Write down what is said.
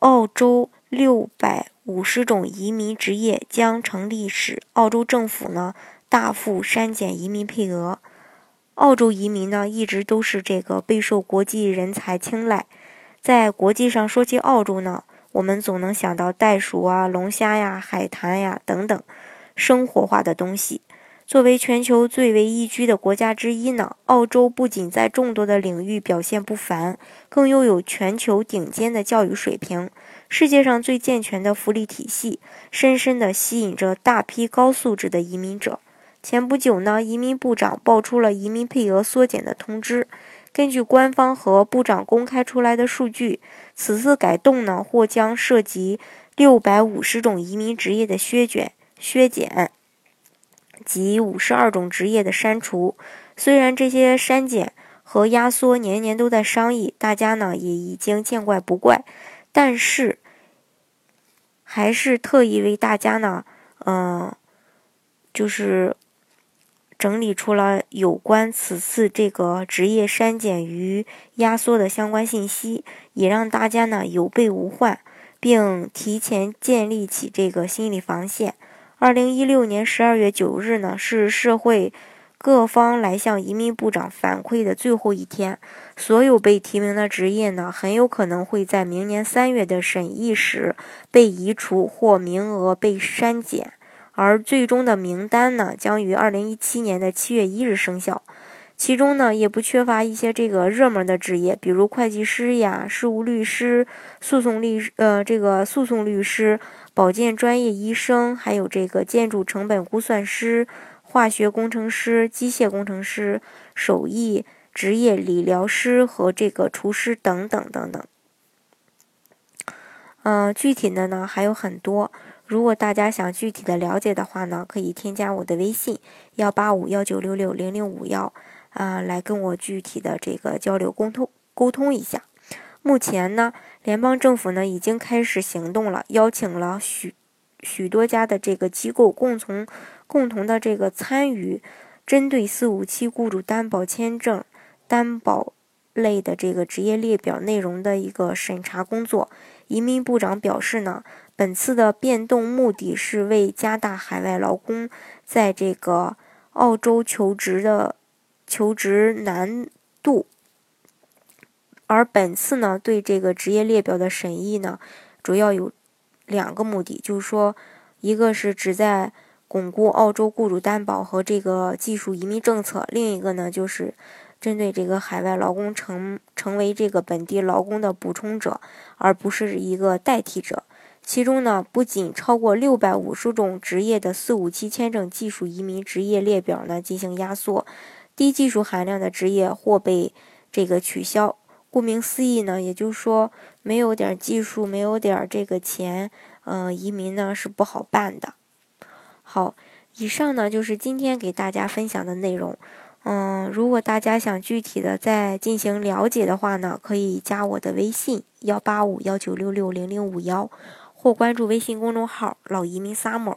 澳洲六百五十种移民职业将成立时，澳洲政府呢大幅删减移民配额。澳洲移民呢一直都是这个备受国际人才青睐。在国际上说起澳洲呢，我们总能想到袋鼠啊、龙虾呀、海滩呀等等生活化的东西。作为全球最为宜居的国家之一呢，澳洲不仅在众多的领域表现不凡，更拥有全球顶尖的教育水平、世界上最健全的福利体系，深深地吸引着大批高素质的移民者。前不久呢，移民部长爆出了移民配额缩减的通知。根据官方和部长公开出来的数据，此次改动呢，或将涉及六百五十种移民职业的削减、削减。及五十二种职业的删除，虽然这些删减和压缩年年都在商议，大家呢也已经见怪不怪，但是还是特意为大家呢，嗯，就是整理出了有关此次这个职业删减与压缩的相关信息，也让大家呢有备无患，并提前建立起这个心理防线。二零一六年十二月九日呢，是社会各方来向移民部长反馈的最后一天。所有被提名的职业呢，很有可能会在明年三月的审议时被移除或名额被删减，而最终的名单呢，将于二零一七年的七月一日生效。其中呢，也不缺乏一些这个热门的职业，比如会计师呀、事务律师、诉讼律呃这个诉讼律师。保健专业医生，还有这个建筑成本估算师、化学工程师、机械工程师、手艺职业理疗师和这个厨师等等等等。嗯，具体的呢还有很多。如果大家想具体的了解的话呢，可以添加我的微信幺八五幺九六六零零五幺啊，来跟我具体的这个交流沟通沟通一下。目前呢，联邦政府呢已经开始行动了，邀请了许许多家的这个机构共同共同的这个参与，针对四五七雇主担保签证担保类的这个职业列表内容的一个审查工作。移民部长表示呢，本次的变动目的是为加大海外劳工在这个澳洲求职的求职难度。而本次呢，对这个职业列表的审议呢，主要有两个目的，就是说，一个是旨在巩固澳洲雇主担保和这个技术移民政策，另一个呢，就是针对这个海外劳工成成为这个本地劳工的补充者，而不是一个代替者。其中呢，不仅超过六百五十种职业的四五七签证技术移民职业列表呢进行压缩，低技术含量的职业或被这个取消。顾名思义呢，也就是说，没有点技术，没有点这个钱，嗯，移民呢是不好办的。好，以上呢就是今天给大家分享的内容。嗯，如果大家想具体的再进行了解的话呢，可以加我的微信幺八五幺九六六零零五幺，或关注微信公众号“老移民 summer”。